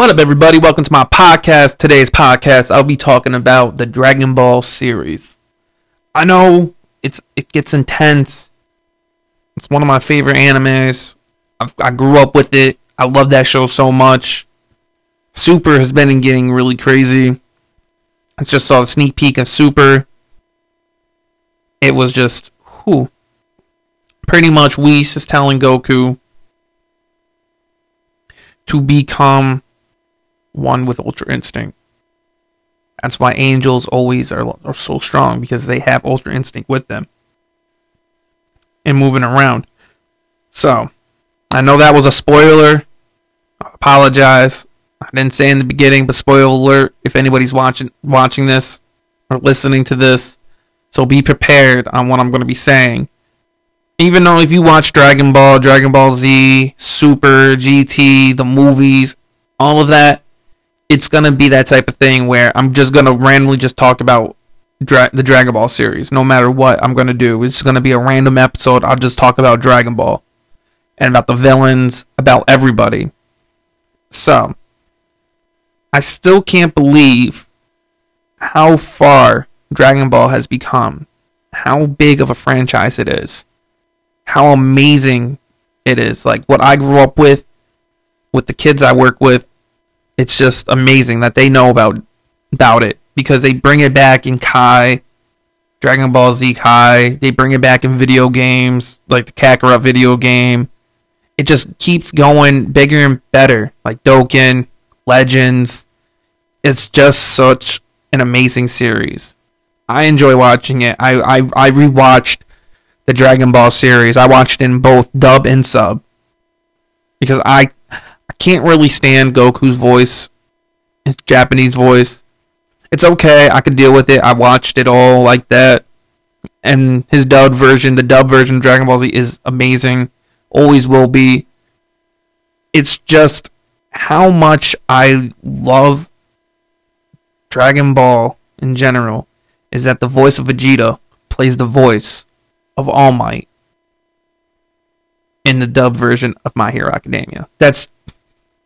What up, everybody? Welcome to my podcast. Today's podcast, I'll be talking about the Dragon Ball series. I know it's it gets intense. It's one of my favorite animes. I've, I grew up with it. I love that show so much. Super has been getting really crazy. I just saw the sneak peek of Super. It was just, whew. Pretty much, Whis is telling Goku to become one with Ultra Instinct. That's why angels always are, are so strong because they have Ultra Instinct with them and moving around. So, I know that was a spoiler. I apologize. I didn't say in the beginning, but spoiler alert if anybody's watching watching this or listening to this. So be prepared on what I'm going to be saying. Even though if you watch Dragon Ball, Dragon Ball Z, Super, GT, the movies, all of that, it's to be that type of thing where I'm just to randomly just talk about Dra- the Dragon Ball series. No matter what I'm to do, it's to be a random episode. I'll just talk about Dragon Ball and about the villains, about everybody. So, I still can't believe how far Dragon Ball has become, how big of a franchise it is, how amazing it is. Like what I grew up with, with the kids I work with, it's just amazing that they know about about it because they bring it back in Kai, Dragon Ball Z Kai. They bring it back in video games like the Kakarot video game. It just keeps going bigger and better, like Dokkan, Legends. It's just such an amazing series. I enjoy watching it. I I, I rewatched the Dragon Ball series. I watched in both dub and sub because I I can't really stand Goku's voice, his Japanese voice. It's okay. I could deal with it. I watched it all like that. And his dubbed version, the dub version of Dragon Ball Z is amazing. Always will be. It's just how much I love Dragon Ball in general is that the voice of Vegeta plays the voice of All Might in the dub version of My Hero Academia. That's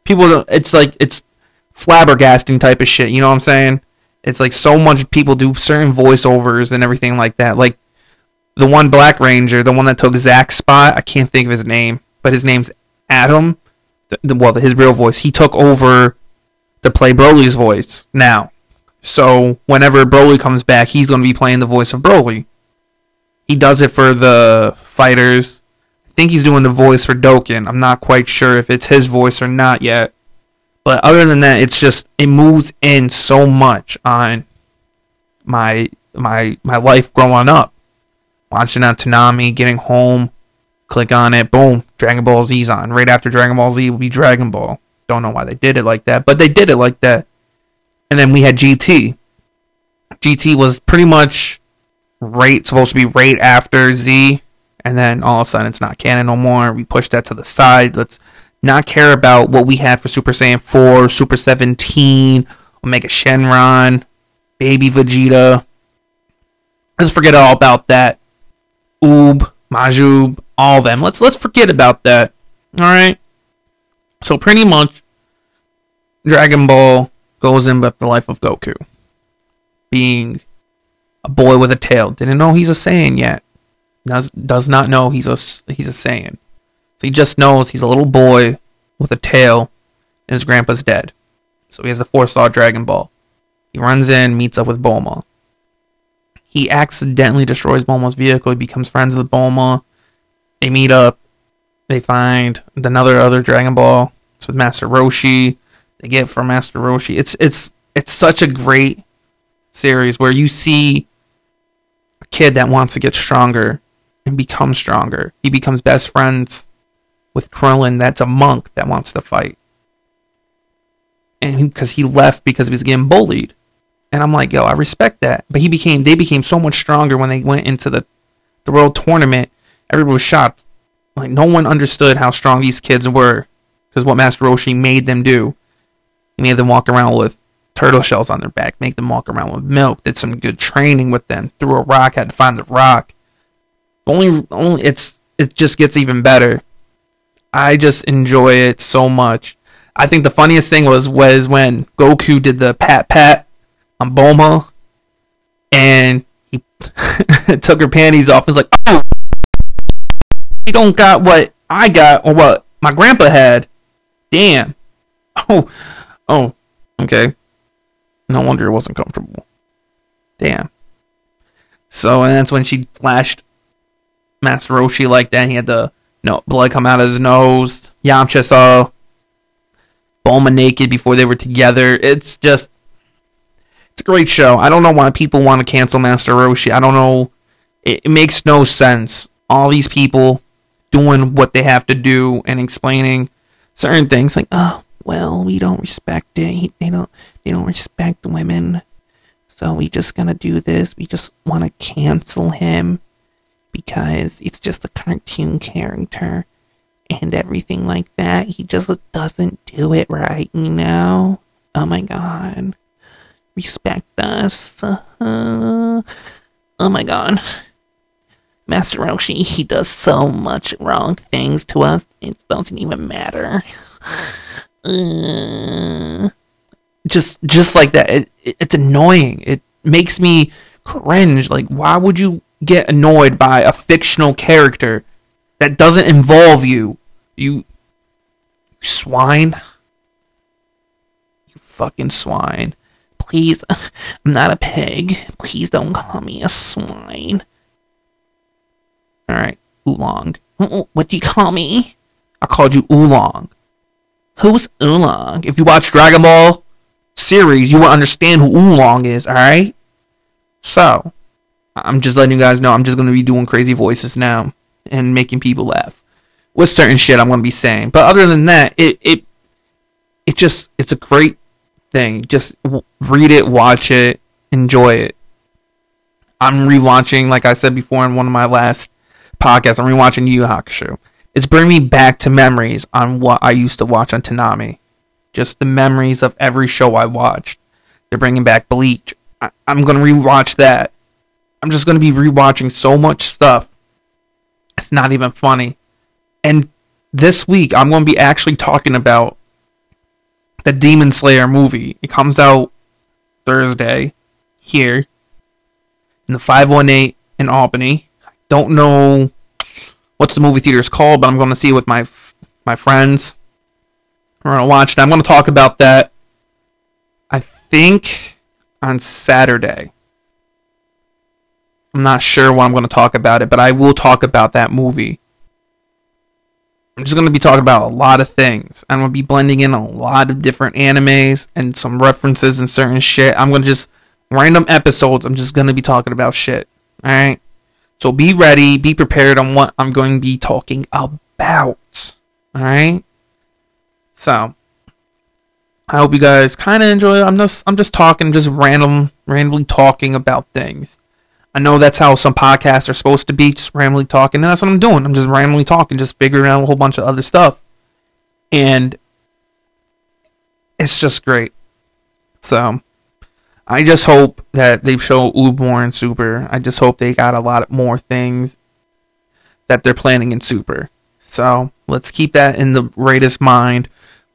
people don't it's like it's flabbergasting type of shit, you know what I'm saying? It's like so much people do certain voiceovers and everything like that. Like the one Black Ranger, the one that took Zach's spot, I can't think of his name, but his name's Adam. The, the, well, his real voice. He took over to play Broly's voice now. So whenever Broly comes back, he's going to be playing the voice of Broly. He does it for the fighters. Think he's doing the voice for Dokkan. I'm not quite sure if it's his voice or not yet. But other than that, it's just it moves in so much on my my my life growing up. Watching on Toonami, getting home, click on it, boom, Dragon Ball Z's on. Right after Dragon Ball Z will be Dragon Ball. Don't know why they did it like that, but they did it like that and then we had GT. GT was pretty much right supposed to be right after Z, and then all of a sudden it's not canon no more. We push that to the side. Let's not care about what we had for Super Saiyan 4, Super 17, Omega Shenron, Baby Vegeta. Let's forget all about that. Oob, Majuub, all them. Let's let's forget about that. All right. So pretty much, Dragon Ball goes in with the life of Goku. Being a boy with a tail. Didn't know he's a Saiyan yet. Does does not know he's a he's a Saiyan. So he just knows he's a little boy with a tail and his grandpa's dead. So he has a four star Dragon Ball. He runs in, meets up with Bulma. He accidentally destroys Bulma's vehicle. He becomes friends with Bulma. They meet up. They find another other Dragon Ball. It's with Master Roshi they get from Master Roshi. It's it's it's such a great series where you see a kid that wants to get stronger and become stronger. He becomes best friends with Krillin that's a monk that wants to fight. And because he left because he was getting bullied. And I'm like, yo, I respect that. But he became they became so much stronger when they went into the the world tournament. Everybody was shocked. Like no one understood how strong these kids were because what Master Roshi made them do. He made them walk around with turtle shells on their back, make them walk around with milk, did some good training with them, threw a rock, had to find the rock. Only only it's it just gets even better. I just enjoy it so much. I think the funniest thing was was when Goku did the pat pat on Bulma, and he took her panties off. and like, "Oh, you don't got what I got or what my grandpa had." Damn. Oh, oh, okay. No wonder it wasn't comfortable. Damn. So, and that's when she flashed Master Roshi like that. He had the no blood come out of his nose. Yamcha saw Bulma naked before they were together. It's just, it's a great show. I don't know why people want to cancel Master Roshi. I don't know. It, it makes no sense. All these people doing what they have to do and explaining certain things like, oh, well, we don't respect it. They don't, they don't respect women. So we just gonna do this. We just want to cancel him because it's just a cartoon character and everything like that. He just doesn't do it right, you know? Oh my god. Respect us. Uh, oh my god. Master Roshi, he does so much wrong things to us, it doesn't even matter. Uh, just, just like that. It, it, it's annoying. It makes me cringe. Like, why would you get annoyed by a fictional character that doesn't involve you? You, swine. You fucking swine. Please, I'm not a pig. Please don't call me a swine. Alright, Oolong. What do you call me? I called you Oolong. Who's Oolong? If you watch Dragon Ball series, you will understand who Oolong is, alright? So, I'm just letting you guys know I'm just going to be doing crazy voices now and making people laugh with certain shit I'm going to be saying. But other than that, it it it just it's a great thing. Just read it, watch it, enjoy it. I'm rewatching, like I said before in one of my last podcasts, I'm rewatching Yu Hakusho. It's bringing me back to memories on what I used to watch on Toonami. Just the memories of every show I watched. They're bringing back Bleach. I- I'm going to rewatch that. I'm just going to be rewatching so much stuff. It's not even funny. And this week, I'm going to be actually talking about the Demon Slayer movie. It comes out Thursday here in the 518 in Albany. I don't know what's the movie theater is called, but I'm going to see it with my my friends. We're going to watch it. I'm going to talk about that. I think on Saturday. I'm not sure what I'm going to talk about it, but I will talk about that movie. I'm just going to be talking about a lot of things. I'm going to be blending in a lot of different animes and some references and certain shit. I'm going to just random episodes. I'm just going to be talking about shit. All right. So be ready, be prepared on what I'm going to be talking about. All right. So I hope you guys kind of enjoy. I'm just I'm just talking, just random, randomly talking about things. I know that's how some podcasts are supposed to be, just randomly talking. And that's what I'm doing. I'm just randomly talking, just figuring out a whole bunch of other stuff. And it's just great. So I just hope that they show Uborn Super. I just hope they got a lot more things that they're planning in Super. So let's keep that in the greatest mind.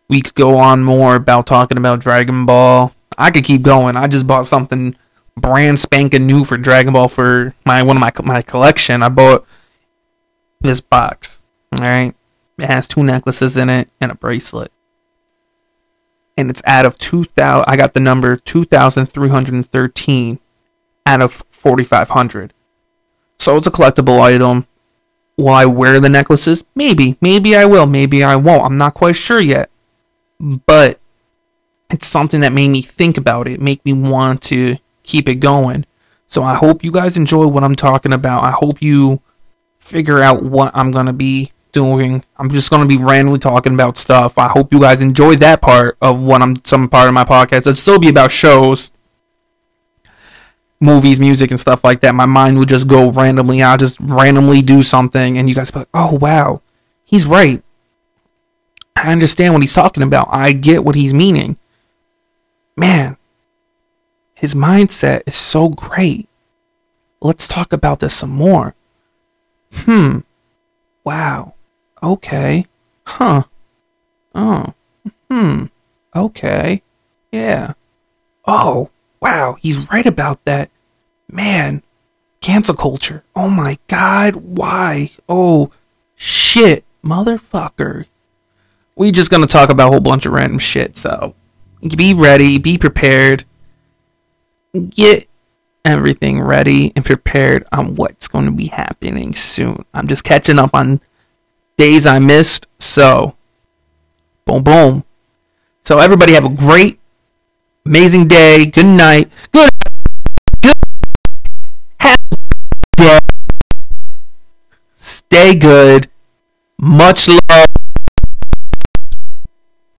We could go on more about talking about Dragon Ball. I could keep going. I just bought something brand spanking new for Dragon Ball for my one of my my collection. I bought this box. All right, it has two necklaces in it and a bracelet, and it's out of two thousand. I got the number two thousand three hundred thirteen out of forty five hundred. So it's a collectible item. Will I wear the necklaces? Maybe. Maybe I will. Maybe I won't. I'm not quite sure yet. But it's something that made me think about it, make me want to keep it going. So I hope you guys enjoy what I'm talking about. I hope you figure out what I'm going to be doing. I'm just going to be randomly talking about stuff. I hope you guys enjoy that part of what I'm some part of my podcast. It'll still be about shows, movies, music and stuff like that. My mind would just go randomly. I'll just randomly do something and you guys be like, "Oh, wow. He's right. I understand what he's talking about. I get what he's meaning." Man, his mindset is so great. Let's talk about this some more. Hmm. Wow. Okay. Huh. Oh. Hmm. Okay. Yeah. Oh, wow. He's right about that. Man. Cancel culture. Oh my god. Why? Oh, shit. Motherfucker. We just gonna talk about a whole bunch of random shit, so be ready, be prepared. Get everything ready and prepared on what's going to be happening soon. I'm just catching up on days I missed, so boom boom. So everybody have a great amazing day. Good night. Good good happy day. Stay good. Much love.